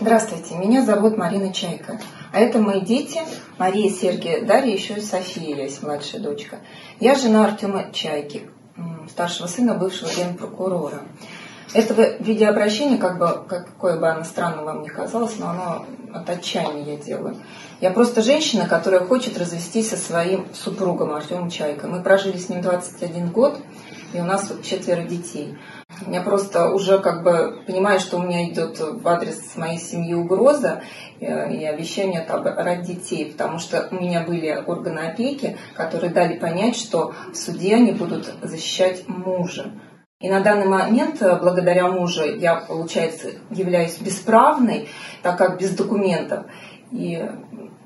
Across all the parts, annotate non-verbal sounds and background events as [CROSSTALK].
Здравствуйте, меня зовут Марина Чайка. А это мои дети, Мария, Сергей, Дарья, еще и София есть, младшая дочка. Я жена Артема Чайки, старшего сына бывшего генпрокурора. Это видеообращение, как бы, какое бы оно странно вам ни казалось, но оно от отчаяния я делаю. Я просто женщина, которая хочет развестись со своим супругом Артемом Чайко. Мы прожили с ним 21 год, и у нас четверо детей. Я просто уже как бы понимаю, что у меня идет в адрес моей семьи угроза э, и обещание отобрать детей, потому что у меня были органы опеки, которые дали понять, что в суде они будут защищать мужа. И на данный момент, э, благодаря мужу, я, получается, являюсь бесправной, так как без документов. И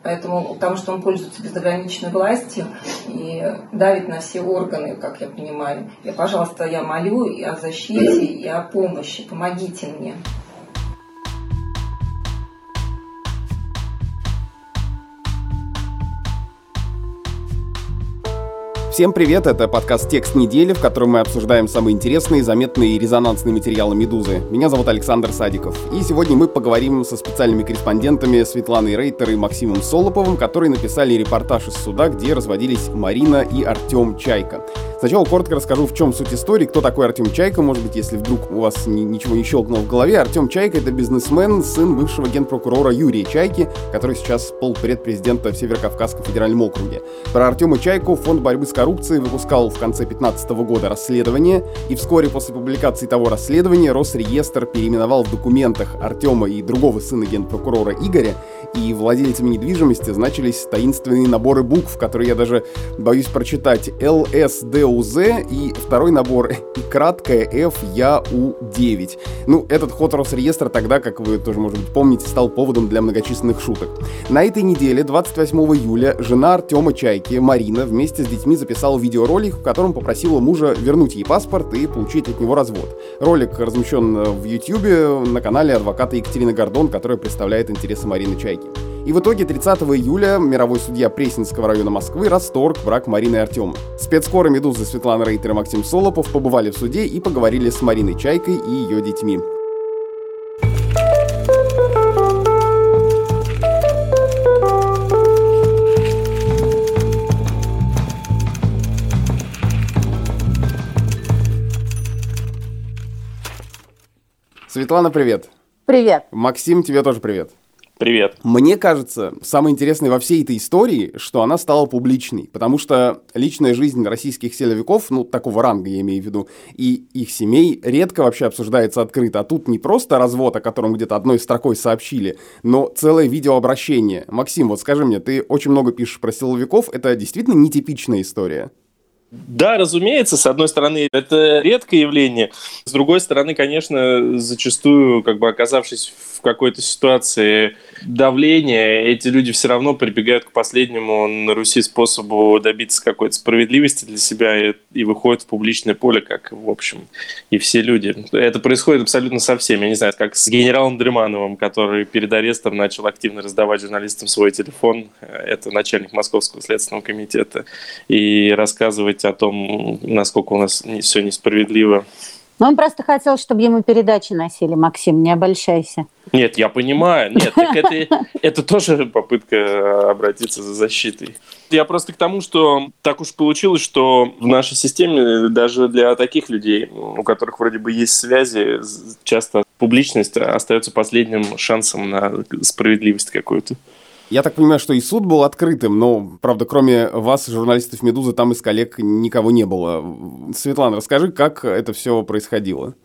поэтому, потому что он пользуется безограниченной властью и давит на все органы, как я понимаю. И, пожалуйста, я молю и о защите, и о помощи. Помогите мне. Всем привет, это подкаст «Текст недели», в котором мы обсуждаем самые интересные, заметные и резонансные материалы «Медузы». Меня зовут Александр Садиков. И сегодня мы поговорим со специальными корреспондентами Светланой Рейтер и Максимом Солоповым, которые написали репортаж из суда, где разводились Марина и Артем Чайка. Сначала коротко расскажу, в чем суть истории, кто такой Артем Чайка, может быть, если вдруг у вас ни, ничего не щелкнуло в голове. Артем Чайка — это бизнесмен, сын бывшего генпрокурора Юрия Чайки, который сейчас полпред президента в Северокавказском федеральном округе. Про Артема Чайку Фонд борьбы с коррупцией выпускал в конце 2015 года расследование, и вскоре после публикации того расследования Росреестр переименовал в документах Артема и другого сына генпрокурора Игоря, и владельцами недвижимости значились таинственные наборы букв, которые я даже боюсь прочитать. ЛСД УЗ и второй набор и краткое FЯУ9. Ну, этот ход Росреестра тогда, как вы тоже, может быть, помните, стал поводом для многочисленных шуток. На этой неделе, 28 июля, жена Артема Чайки, Марина, вместе с детьми записала видеоролик, в котором попросила мужа вернуть ей паспорт и получить от него развод. Ролик размещен в YouTube на канале адвоката Екатерины Гордон, которая представляет интересы Марины Чайки. И в итоге 30 июля мировой судья Пресненского района Москвы расторг брак Марины и Артема. Спецскоры «Медузы» Светлана Рейтер и Максим Солопов побывали в суде и поговорили с Мариной Чайкой и ее детьми. Светлана, привет. Привет. Максим, тебе тоже привет. Привет. Мне кажется, самое интересное во всей этой истории, что она стала публичной, потому что личная жизнь российских силовиков, ну, такого ранга я имею в виду, и их семей редко вообще обсуждается открыто. А тут не просто развод, о котором где-то одной строкой сообщили, но целое видеообращение. Максим, вот скажи мне, ты очень много пишешь про силовиков, это действительно нетипичная история? Да, разумеется, с одной стороны, это редкое явление. С другой стороны, конечно, зачастую, как бы оказавшись в какой-то ситуации давления, эти люди все равно прибегают к последнему на Руси способу добиться какой-то справедливости для себя и, и выходят в публичное поле, как, в общем, и все люди. Это происходит абсолютно со всеми. Я не знаю, как с генералом Дремановым, который перед арестом начал активно раздавать журналистам свой телефон. Это начальник Московского следственного комитета. И рассказывать о том, насколько у нас все несправедливо. Но он просто хотел, чтобы ему передачи носили, Максим, не обольщайся. Нет, я понимаю. Нет, так это, [LAUGHS] это тоже попытка обратиться за защитой. Я просто к тому, что так уж получилось, что в нашей системе даже для таких людей, у которых вроде бы есть связи, часто публичность остается последним шансом на справедливость какую-то. Я так понимаю, что и суд был открытым, но, правда, кроме вас, журналистов «Медузы», там из коллег никого не было. Светлана, расскажи, как это все происходило?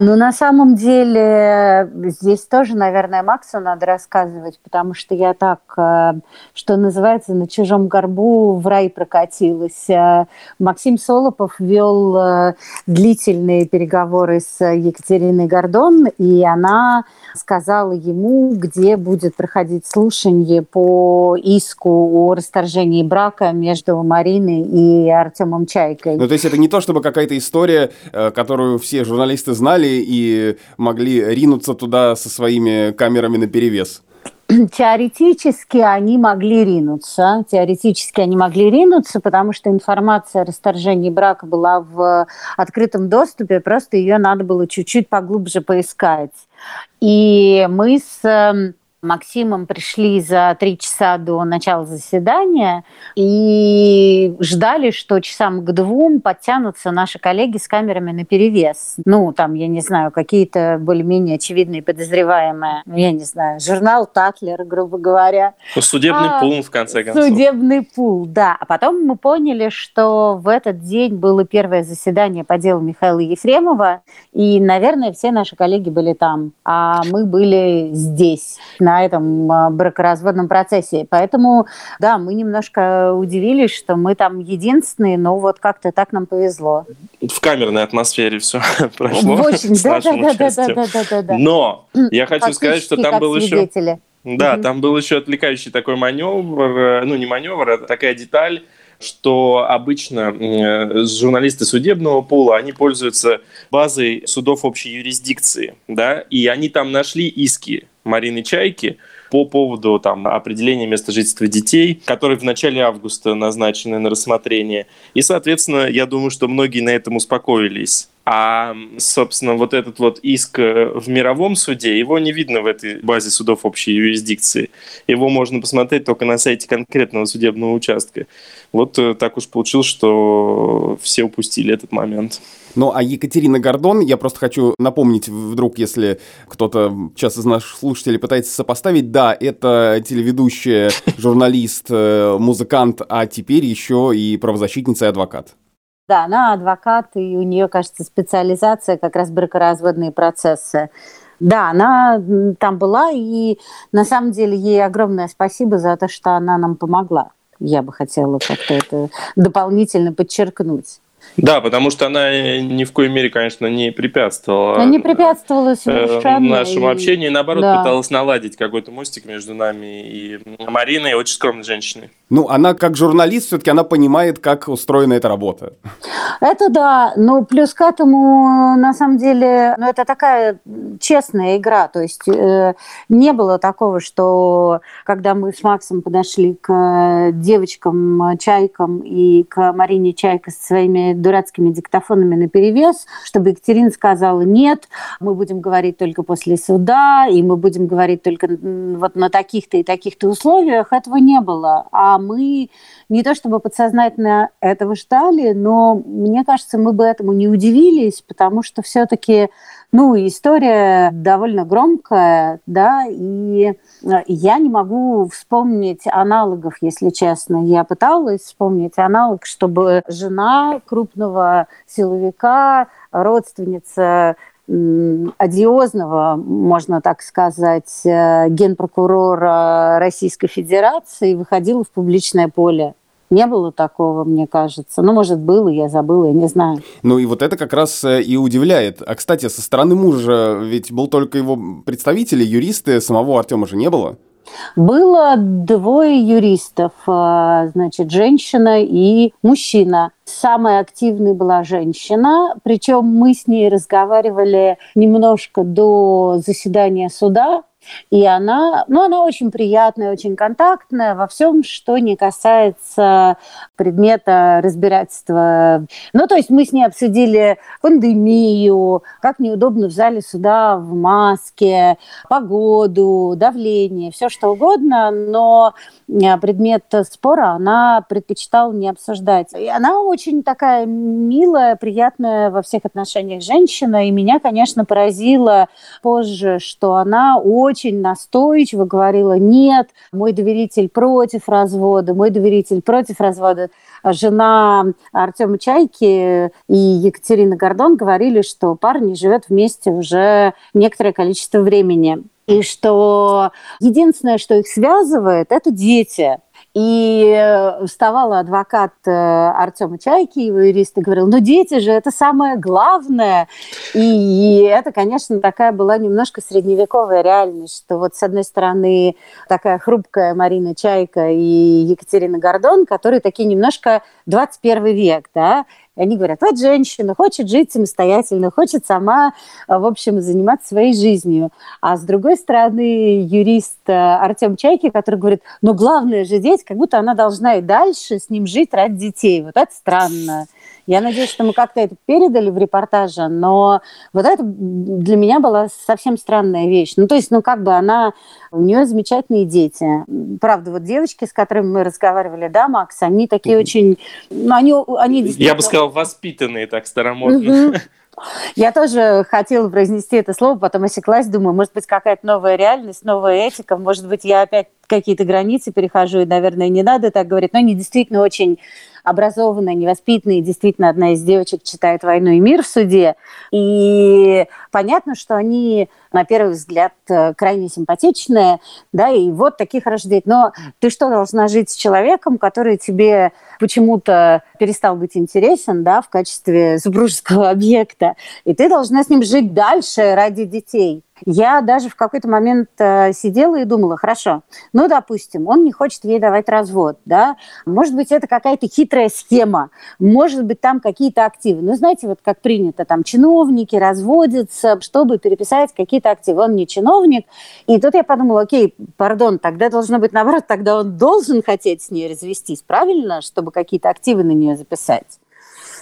Ну, на самом деле, здесь тоже, наверное, Максу надо рассказывать, потому что я так, э, что называется, на чужом горбу в рай прокатилась. Э, Максим Солопов вел э, длительные переговоры с Екатериной Гордон, и она сказала ему, где будет проходить слушание по иску о расторжении брака между Мариной и Артемом Чайкой. Ну, то есть это не то, чтобы какая-то история, которую все журналисты знали, и могли ринуться туда со своими камерами на перевес. теоретически они могли ринуться. Теоретически они могли ринуться, потому что информация о расторжении брака была в открытом доступе, просто ее надо было чуть-чуть поглубже поискать. И мы с эм, Максимом пришли за три часа до начала заседания и ждали, что часам к двум подтянутся наши коллеги с камерами на перевес. Ну, там, я не знаю, какие-то более-менее очевидные подозреваемые, ну, я не знаю, журнал Татлер, грубо говоря. Ну, судебный а, пул, в конце концов. Судебный пул, да. А потом мы поняли, что в этот день было первое заседание по делу Михаила Ефремова, и, наверное, все наши коллеги были там, а мы были здесь, на этом а, бракоразводном процессе. Поэтому, да, мы немножко удивились, что мы там единственные, но вот как-то так нам повезло. В камерной атмосфере все [LAUGHS] прошло. Очень, да, да, да, да, да, да, да, да. Но я хочу сказать, что там был еще... Да, там был еще отвлекающий такой маневр, э, ну не маневр, а такая деталь, что обычно журналисты судебного пола, они пользуются базой судов общей юрисдикции, да, и они там нашли иски Марины Чайки по поводу там, определения места жительства детей, которые в начале августа назначены на рассмотрение. И, соответственно, я думаю, что многие на этом успокоились. А, собственно, вот этот вот иск э, в мировом суде, его не видно в этой базе судов общей юрисдикции. Его можно посмотреть только на сайте конкретного судебного участка. Вот э, так уж получилось, что все упустили этот момент. Ну, а Екатерина Гордон, я просто хочу напомнить, вдруг, если кто-то сейчас из наших слушателей пытается сопоставить, да, это телеведущая, журналист, э, музыкант, а теперь еще и правозащитница и адвокат. Да, она адвокат, и у нее, кажется, специализация как раз бракоразводные процессы. Да, она там была, и на самом деле ей огромное спасибо за то, что она нам помогла. Я бы хотела как-то это дополнительно подчеркнуть. Да, потому что она э, ни в коей мере, конечно, не препятствовала. Она не препятствовала э, совершенно. Нашему и... общению, наоборот, да. пыталась наладить какой-то мостик между нами и Мариной, очень скромной женщиной. Ну, она как журналист, все-таки она понимает, как устроена эта работа. Это да, но плюс к этому, на самом деле, ну, это такая честная игра. То есть э, не было такого, что когда мы с Максом подошли к девочкам, чайкам и к Марине Чайка со своими дурацкими диктофонами на перевес, чтобы Екатерина сказала, нет, мы будем говорить только после суда, и мы будем говорить только вот на таких-то и таких-то условиях, этого не было. А мы не то чтобы подсознательно этого ждали, но мне кажется, мы бы этому не удивились, потому что все-таки ну, история довольно громкая, да, и э, я не могу вспомнить аналогов, если честно. Я пыталась вспомнить аналог, чтобы жена крупного силовика, родственница одиозного, можно так сказать, э, генпрокурора Российской Федерации выходила в публичное поле. Не было такого, мне кажется. Ну, может, было, я забыла, я не знаю. Ну и вот это как раз э, и удивляет. А, кстати, со стороны мужа ведь был только его представители, юристы, самого Артема же не было. Было двое юристов, э, значит, женщина и мужчина. Самой активной была женщина, причем мы с ней разговаривали немножко до заседания суда, и она, ну, она очень приятная, очень контактная во всем, что не касается предмета разбирательства. Ну, то есть мы с ней обсудили пандемию, как неудобно в зале суда в маске, погоду, давление, все что угодно, но э, предмет спора она предпочитала не обсуждать. И она очень такая милая, приятная во всех отношениях женщина, и меня, конечно, поразило позже, что она очень очень настойчиво говорила, нет, мой доверитель против развода, мой доверитель против развода. Жена Артема Чайки и Екатерина Гордон говорили, что пара не живет вместе уже некоторое количество времени. И что единственное, что их связывает, это дети. И э, вставала адвокат э, Артема Чайки, его юрист, и говорил, ну дети же, это самое главное. И это, конечно, такая была немножко средневековая реальность, что вот с одной стороны такая хрупкая Марина Чайка и Екатерина Гордон, которые такие немножко 21 век, да, И они говорят, вот женщина хочет жить самостоятельно, хочет сама, в общем, заниматься своей жизнью. А с другой стороны, юрист э, Артем Чайки, который говорит, ну главное же дети, как будто она должна и дальше с ним жить ради детей. Вот это странно. Я надеюсь, что мы как-то это передали в репортаже, но вот это для меня была совсем странная вещь. Ну, то есть, ну, как бы она... У нее замечательные дети. Правда, вот девочки, с которыми мы разговаривали, да, Макс, они такие очень... Ну, они, они действительно... Я бы сказал, воспитанные так старомодно. Я тоже хотела произнести это слово, потом осеклась, думаю, может быть, какая-то новая реальность, новая этика, может быть, я опять какие-то границы перехожу, и, наверное, не надо так говорить, но они действительно очень образованная, невоспитанная, действительно одна из девочек читает «Войну и мир» в суде. И понятно, что они, на первый взгляд, э, крайне симпатичные, да, и вот таких рождеть. Но ты что, должна жить с человеком, который тебе почему-то перестал быть интересен, да, в качестве супружеского [LAUGHS] объекта, и ты должна с ним жить дальше ради детей. Я даже в какой-то момент э, сидела и думала, хорошо, ну, допустим, он не хочет ей давать развод, да, может быть, это какая-то хитрая схема, может быть, там какие-то активы. Ну, знаете, вот как принято, там чиновники разводятся, чтобы переписать какие-то активы. Он не чиновник. И тут я подумала, окей, пардон, тогда должно быть наоборот, тогда он должен хотеть с ней развестись, правильно, чтобы какие-то активы на нее записать.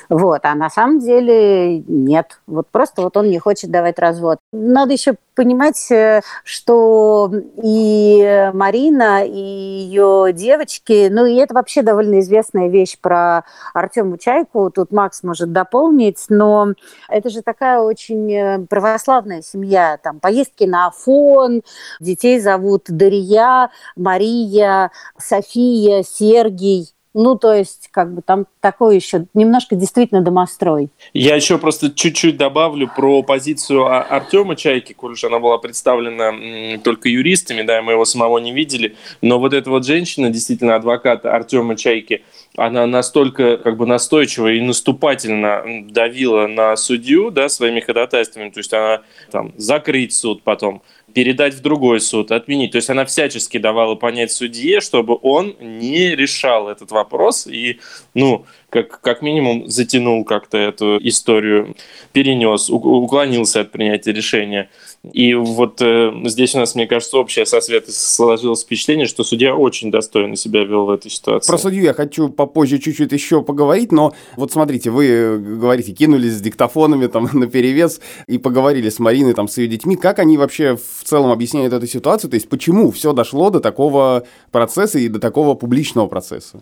Вот. А на самом деле нет. Вот просто вот он не хочет давать развод. Надо еще понимать, э, что и Марина, и ее девочки, ну и это вообще довольно известная вещь про Артему Чайку, тут Макс может дополнить, но это же такая очень э, православная семья, там поездки на Афон, детей зовут Дарья, Мария, София, Сергий, ну, то есть, как бы там такой еще немножко действительно домострой. Я еще просто чуть-чуть добавлю про позицию Артема Чайки, коль уж она была представлена только юристами, да, мы его самого не видели, но вот эта вот женщина, действительно адвокат Артема Чайки, она настолько как бы настойчиво и наступательно давила на судью, да, своими ходатайствами, то есть она там закрыть суд потом, передать в другой суд, отменить. То есть она всячески давала понять судье, чтобы он не решал этот вопрос и, ну, как, как минимум затянул как-то эту историю, перенес, уклонился от принятия решения. И вот э, здесь у нас, мне кажется, общее со Светой сложилось впечатление, что судья очень достойно себя вел в этой ситуации. Про судью я хочу попозже чуть-чуть еще поговорить, но вот смотрите, вы э, говорите, кинулись с диктофонами там [LAUGHS] на перевес и поговорили с Мариной, там, с ее детьми. Как они вообще в целом объясняют эту ситуацию? То есть почему все дошло до такого процесса и до такого публичного процесса?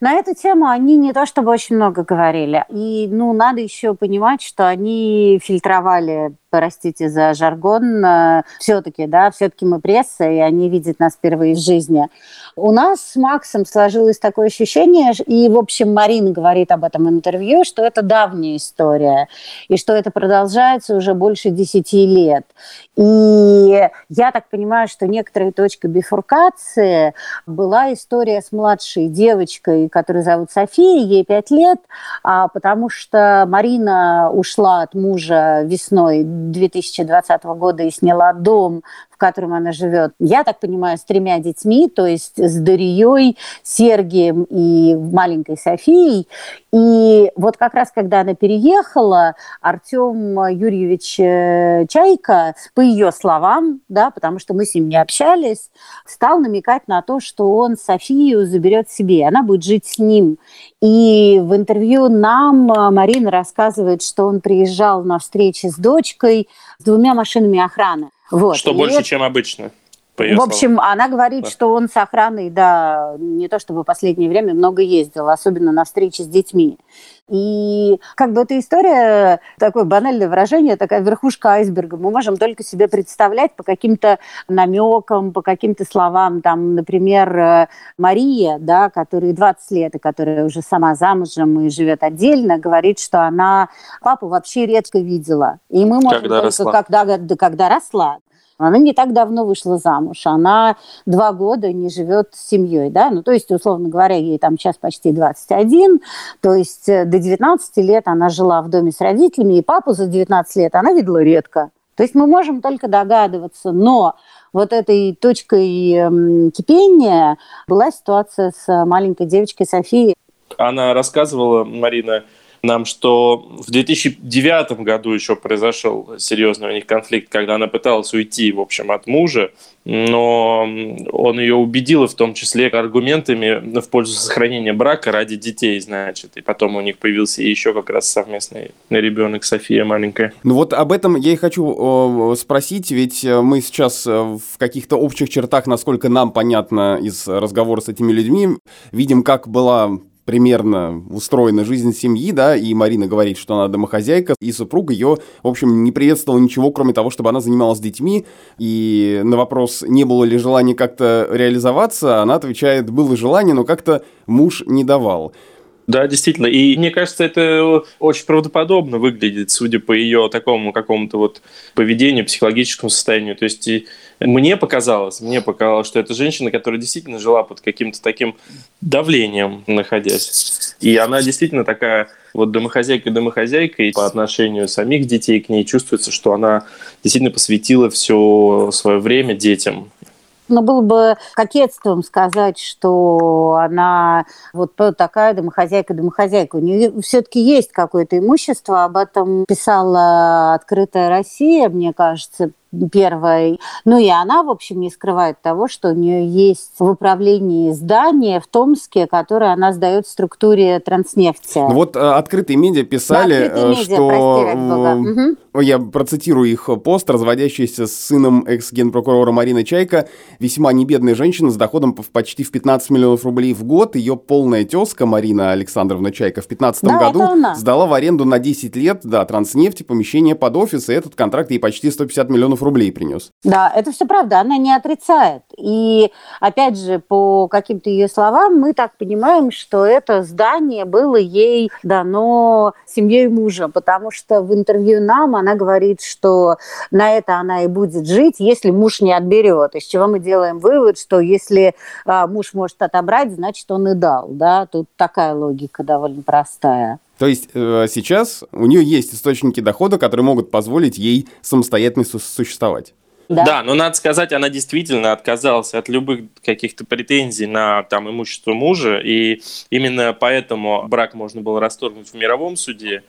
На эту тему они не то чтобы очень много говорили. И, ну, надо еще понимать, что они фильтровали простите за жаргон, э, все-таки, да, все-таки мы пресса, и они видят нас впервые в жизни. У нас с Максом сложилось такое ощущение, и, в общем, Марина говорит об этом интервью, что это давняя история, и что это продолжается уже больше десяти лет. И я так понимаю, что некоторая точка бифуркации была история с младшей девочкой, которую зовут София, ей пять лет, а потому что Марина ушла от мужа весной 2020 года и сняла дом, в котором она живет. Я так понимаю, с тремя детьми, то есть с Дарьей, Сергием и маленькой Софией. И вот как раз, когда она переехала, Артем Юрьевич э, Чайка, по ее словам, да, потому что мы с ним не общались, стал намекать на то, что он Софию заберет себе, она будет жить с ним. И в интервью нам э, Марина рассказывает, что он приезжал на встречи с дочкой с двумя машинами охраны. Вот. Что и больше, это... чем обычно. В общем, она говорит, да. что он с охраной, да, не то чтобы в последнее время много ездил, особенно на встречи с детьми. И как бы эта история, такое банальное выражение, такая верхушка айсберга. Мы можем только себе представлять по каким-то намекам, по каким-то словам. Там, например, э, Мария, да, которой 20 лет, и которая уже сама замужем и живет отдельно, говорит, что она папу вообще редко видела. И мы можем когда только, росла. Когда, когда росла, она не так давно вышла замуж, она два года не живет с семьей, да, ну, то есть, условно говоря, ей там сейчас почти 21, то есть э, до 19 лет она жила в доме с родителями, и папу за 19 лет она видела редко. То есть мы можем только догадываться, но вот этой точкой эм, кипения была ситуация с маленькой девочкой Софией. Она рассказывала, Марина, нам, что в 2009 году еще произошел серьезный у них конфликт, когда она пыталась уйти, в общем, от мужа, но он ее убедил, в том числе аргументами в пользу сохранения брака ради детей, значит. И потом у них появился еще как раз совместный ребенок София маленькая. Ну вот об этом я и хочу спросить, ведь э, мы сейчас э, в каких-то общих чертах, насколько нам понятно из разговора с этими людьми, видим, как была примерно устроена жизнь семьи, да, и Марина говорит, что она домохозяйка, и супруг ее, в общем, не приветствовал ничего, кроме того, чтобы она занималась детьми, и на вопрос, не было ли желания как-то реализоваться, она отвечает, было желание, но как-то муж не давал. Да, действительно. И мне кажется, это очень правдоподобно выглядит, судя по ее такому какому-то вот поведению, психологическому состоянию. То есть мне показалось, мне показалось, что это женщина, которая действительно жила под каким-то таким давлением, находясь. И она действительно такая вот домохозяйка-домохозяйка, и по отношению самих детей к ней чувствуется, что она действительно посвятила все свое время детям. Но было бы кокетством сказать, что она вот такая домохозяйка-домохозяйка. У нее все-таки есть какое-то имущество, об этом писала «Открытая Россия», мне кажется, первой. Ну и она, в общем, не скрывает того, что у нее есть в управлении здание в Томске, которое она сдает в структуре Транснефти. Ну вот э, открытые медиа писали, да, медиа, что... Прости, я процитирую их пост, разводящийся с сыном экс-генпрокурора Марины Чайка, весьма небедная женщина с доходом почти в 15 миллионов рублей в год. Ее полная тезка Марина Александровна Чайка в 2015 да, году сдала в аренду на 10 лет, да, Транснефти помещение под офис, и этот контракт ей почти 150 миллионов рублей принес. Да, это все правда, она не отрицает. И опять же, по каким-то ее словам, мы так понимаем, что это здание было ей дано семьей мужа, потому что в интервью нам она говорит, что на это она и будет жить, если муж не отберет. Из чего мы делаем вывод, что если а, муж может отобрать, значит он и дал. Да? Тут такая логика довольно простая. То есть э, сейчас у нее есть источники дохода, которые могут позволить ей самостоятельно существовать. Да? да, но надо сказать, она действительно отказалась от любых каких-то претензий на там имущество мужа, и именно поэтому брак можно было расторгнуть в мировом суде,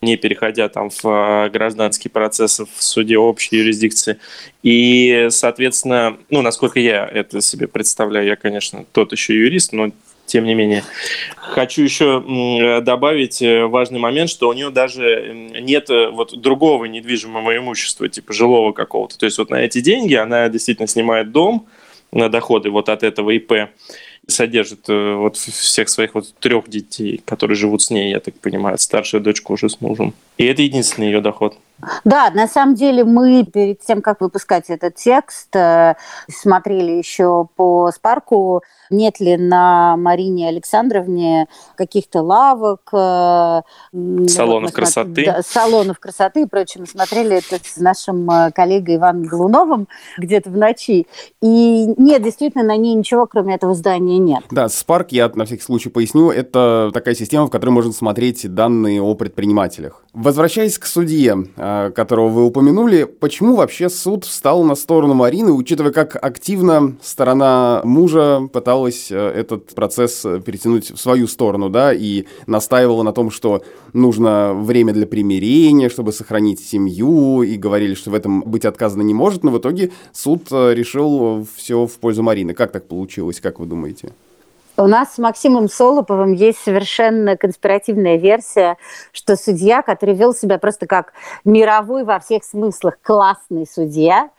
не переходя там в э, гражданский процесс в суде общей юрисдикции. И, соответственно, ну, насколько я это себе представляю, я, конечно, тот еще юрист, но тем не менее. Хочу еще добавить э, важный момент, что у нее даже нет э, вот другого недвижимого имущества, типа жилого какого-то. То есть вот на эти деньги она действительно снимает дом на доходы вот от этого ИП, содержит э, вот всех своих вот трех детей, которые живут с ней, я так понимаю, старшая дочка уже с мужем. И это единственный ее доход. Да, на самом деле мы перед тем, как выпускать этот текст, смотрели еще по Спарку нет ли на Марине Александровне каких-то лавок, э, салонов вот красоты. Да, салонов красоты и прочее. Мы смотрели это с нашим э, коллегой Иваном Голуновым где-то в ночи. И нет, действительно, на ней ничего, кроме этого здания, нет. Да, Spark, я на всякий случай поясню, это такая система, в которой можно смотреть данные о предпринимателях. Возвращаясь к судье, э, которого вы упомянули, почему вообще суд встал на сторону Марины, учитывая, как активно сторона мужа пыталась пыталась э, этот процесс э, перетянуть в свою сторону, да, и настаивала на том, что нужно время для примирения, чтобы сохранить семью, и говорили, что в этом быть отказано не может, но в итоге суд э, решил все в пользу Марины. Как так получилось, как вы думаете? У нас с Максимом Солоповым есть совершенно конспиративная версия, что судья, который вел себя просто как мировой во всех смыслах классный судья,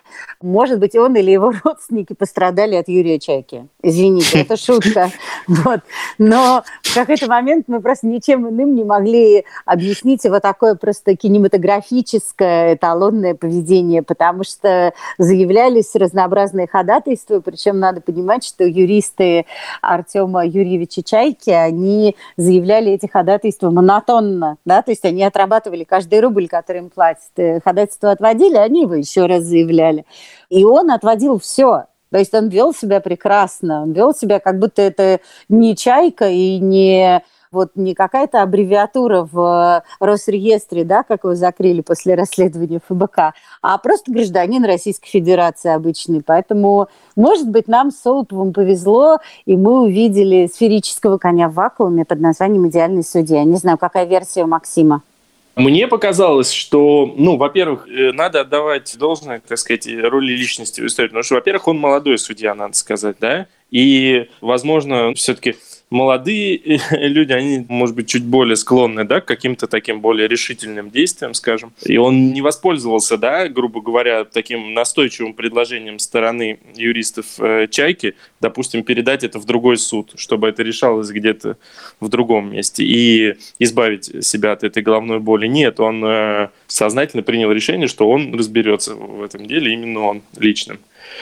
может быть, он или его [LAUGHS] родственники пострадали от Юрия Чайки. Извините, это шутка. [LAUGHS] Вот. Но в какой-то момент мы просто ничем иным не могли объяснить его такое просто кинематографическое эталонное поведение, потому что заявлялись разнообразные ходатайства, причем надо понимать, что юристы Артема Юрьевича Чайки, они заявляли эти ходатайства монотонно, да, то есть они отрабатывали каждый рубль, который им платят. Ходатайство отводили, они его еще раз заявляли. И он отводил все. То есть он вел себя прекрасно, он вел себя, как будто это не чайка и не Вот не какая-то аббревиатура в э, Росреестре, да, как его закрыли после расследования ФБК, а просто гражданин Российской Федерации обычный. Поэтому, может быть, нам с Солоповым повезло, и мы увидели сферического коня в вакууме под названием «Идеальный судья». Не знаю, какая версия у Максима. Мне показалось, что, ну, во-первых, э, надо отдавать должное, так сказать, роли личности в истории. Потому что, во-первых, он молодой судья, надо сказать, да, и, возможно, все-таки молодые [LAUGHS] люди, они, может быть, чуть более склонны, да, к каким-то таким более решительным действиям, скажем. И он не воспользовался, да, грубо говоря, таким настойчивым предложением стороны юристов э, «Чайки», допустим, передать это в другой суд, чтобы это решалось где-то в другом месте и избавить себя от этой головной боли. Нет, он э, сознательно принял решение, что он разберется в этом деле, именно он личным.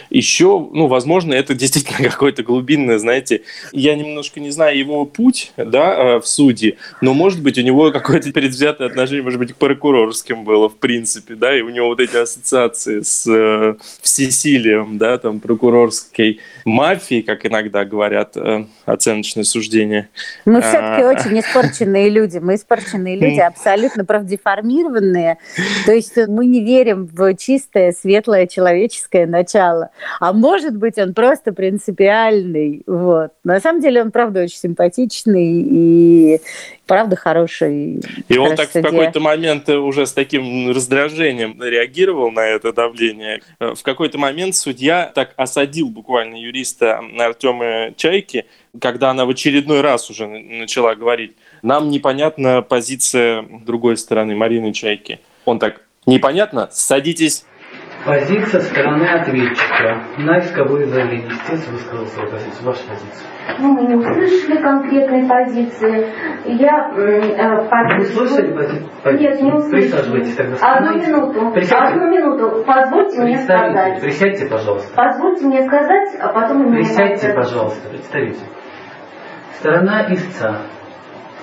Еще, ну, возможно, это действительно [LAUGHS] какое-то глубинное, знаете, я немножко не знаю его путь, да, э, в суде, но, может быть, у него какое-то предвзятое отношение, может быть, к прокурорским было, в принципе, да, и у него вот эти ассоциации с э, всесилием, да, там, прокурорской мафии, как иногда говорят, э, оценочное суждение. Мы все-таки а... очень испорченные люди, мы испорченные люди, абсолютно правдеформированные, то есть мы не верим в чистое, светлое человеческое начало, начала. А может быть, он просто принципиальный. Вот. На самом деле он, правда, очень симпатичный и, правда, хороший. И он так судья. в какой-то момент уже с таким раздражением реагировал на это давление. В какой-то момент судья так осадил буквально юриста Артема Чайки, когда она в очередной раз уже начала говорить, нам непонятна позиция другой стороны, Марины Чайки. Он так, непонятно, садитесь Позиция стороны ответчика на исковое заявление. Естественно, высказал свою позицию. Ваша позиция. Ну, мы не услышали конкретной позиции. Я э, под... Вы слышали позицию? Нет, не услышали. Присаживайтесь тогда. Одну минуту. Присядьте. Одну минуту. Позвольте мне сказать. Присядьте, пожалуйста. Позвольте мне сказать, а потом... Присядьте, пожалуйста. Представите. Сторона истца.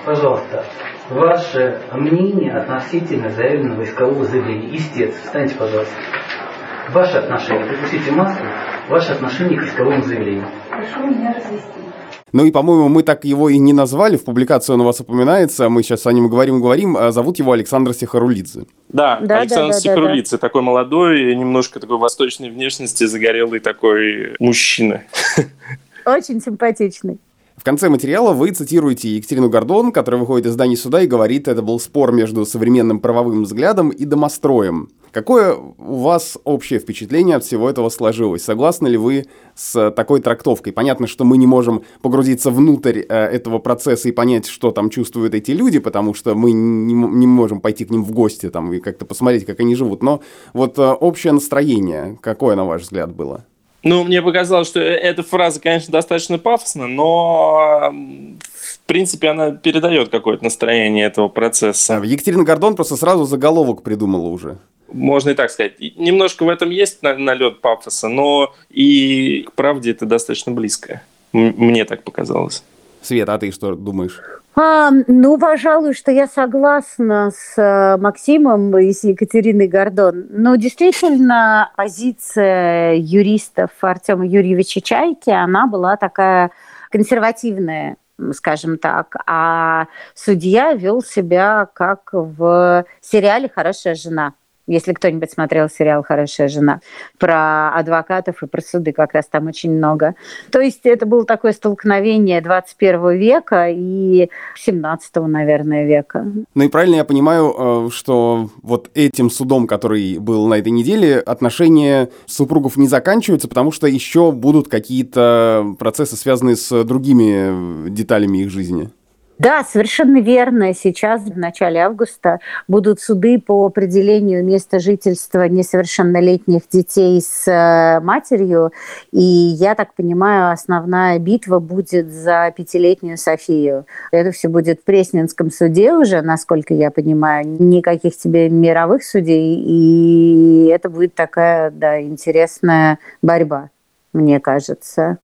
Пожалуйста, ваше мнение относительно заявленного искового заявления. Истец, встаньте, пожалуйста. Ваше отношение, припустите маску, ваше отношение к исковому заявлению. Прошу меня развести. Ну и, по-моему, мы так его и не назвали, в публикации он у вас упоминается, мы сейчас о нем говорим и говорим, а зовут его Александр Сихарулидзе. Да, да Александр да, Сихарулидзе, да, да. такой молодой, немножко такой восточной внешности, загорелый такой мужчина. Очень симпатичный. В конце материала вы цитируете Екатерину Гордон, которая выходит из здания суда и говорит, это был спор между современным правовым взглядом и домостроем. Какое у вас общее впечатление от всего этого сложилось? Согласны ли вы с такой трактовкой? Понятно, что мы не можем погрузиться внутрь э, этого процесса и понять, что там чувствуют эти люди, потому что мы не, не можем пойти к ним в гости там, и как-то посмотреть, как они живут. Но вот э, общее настроение, какое, на ваш взгляд, было? Ну, мне показалось, что э, эта фраза, конечно, достаточно пафосна, но в принципе она передает какое-то настроение этого процесса. А, Екатерина Гордон просто сразу заголовок придумала уже. Можно и так сказать. Немножко в этом есть налет пафоса, но и к правде это достаточно близко. Мне так показалось. Света, а ты что думаешь? А, ну, пожалуй, что я согласна с э, Максимом и с Екатериной Гордон. Но действительно, позиция юристов Артема Юрьевича Чайки, она была такая консервативная скажем так, а судья вел себя как в сериале «Хорошая жена» если кто-нибудь смотрел сериал «Хорошая жена», про адвокатов и про суды как раз там очень много. То есть это было такое столкновение 21 века и 17, наверное, века. Ну и правильно я понимаю, э, что вот этим судом, который был на этой неделе, отношения супругов не заканчиваются, потому что еще будут какие-то процессы, связанные с другими деталями их жизни. Да, совершенно верно. Сейчас, в начале августа, будут суды по определению места жительства несовершеннолетних детей с э, матерью. И я так понимаю, основная битва будет за пятилетнюю Софию. Это все будет в Пресненском суде уже, насколько я понимаю. Никаких тебе мировых судей. И это будет такая, да, интересная борьба, мне кажется.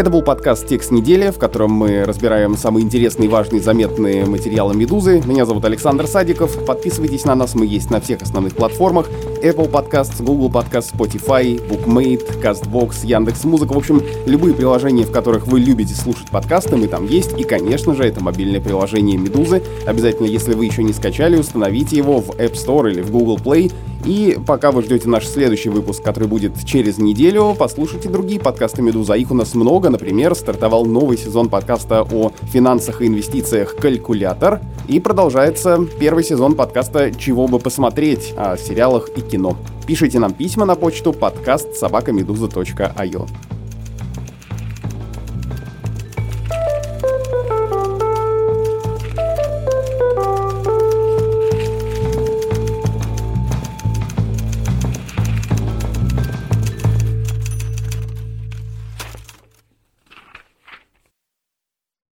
Это был подкаст «Текст недели», в котором мы разбираем самые интересные, важные, заметные материалы «Медузы». Меня зовут Александр Садиков. Подписывайтесь на нас, мы есть на всех основных платформах. Apple Podcasts, Google Podcasts, Spotify, BookMate, CastBox, Яндекс.Музыка. В общем, любые приложения, в которых вы любите слушать подкасты, мы там есть. И, конечно же, это мобильное приложение «Медузы». Обязательно, если вы еще не скачали, установите его в App Store или в Google Play. И пока вы ждете наш следующий выпуск, который будет через неделю, послушайте другие подкасты «Медуза». Их у нас много. Например, стартовал новый сезон подкаста о финансах и инвестициях «Калькулятор». И продолжается первый сезон подкаста «Чего бы посмотреть» о сериалах и кино. Пишите нам письма на почту подкаст собакамедуза.io.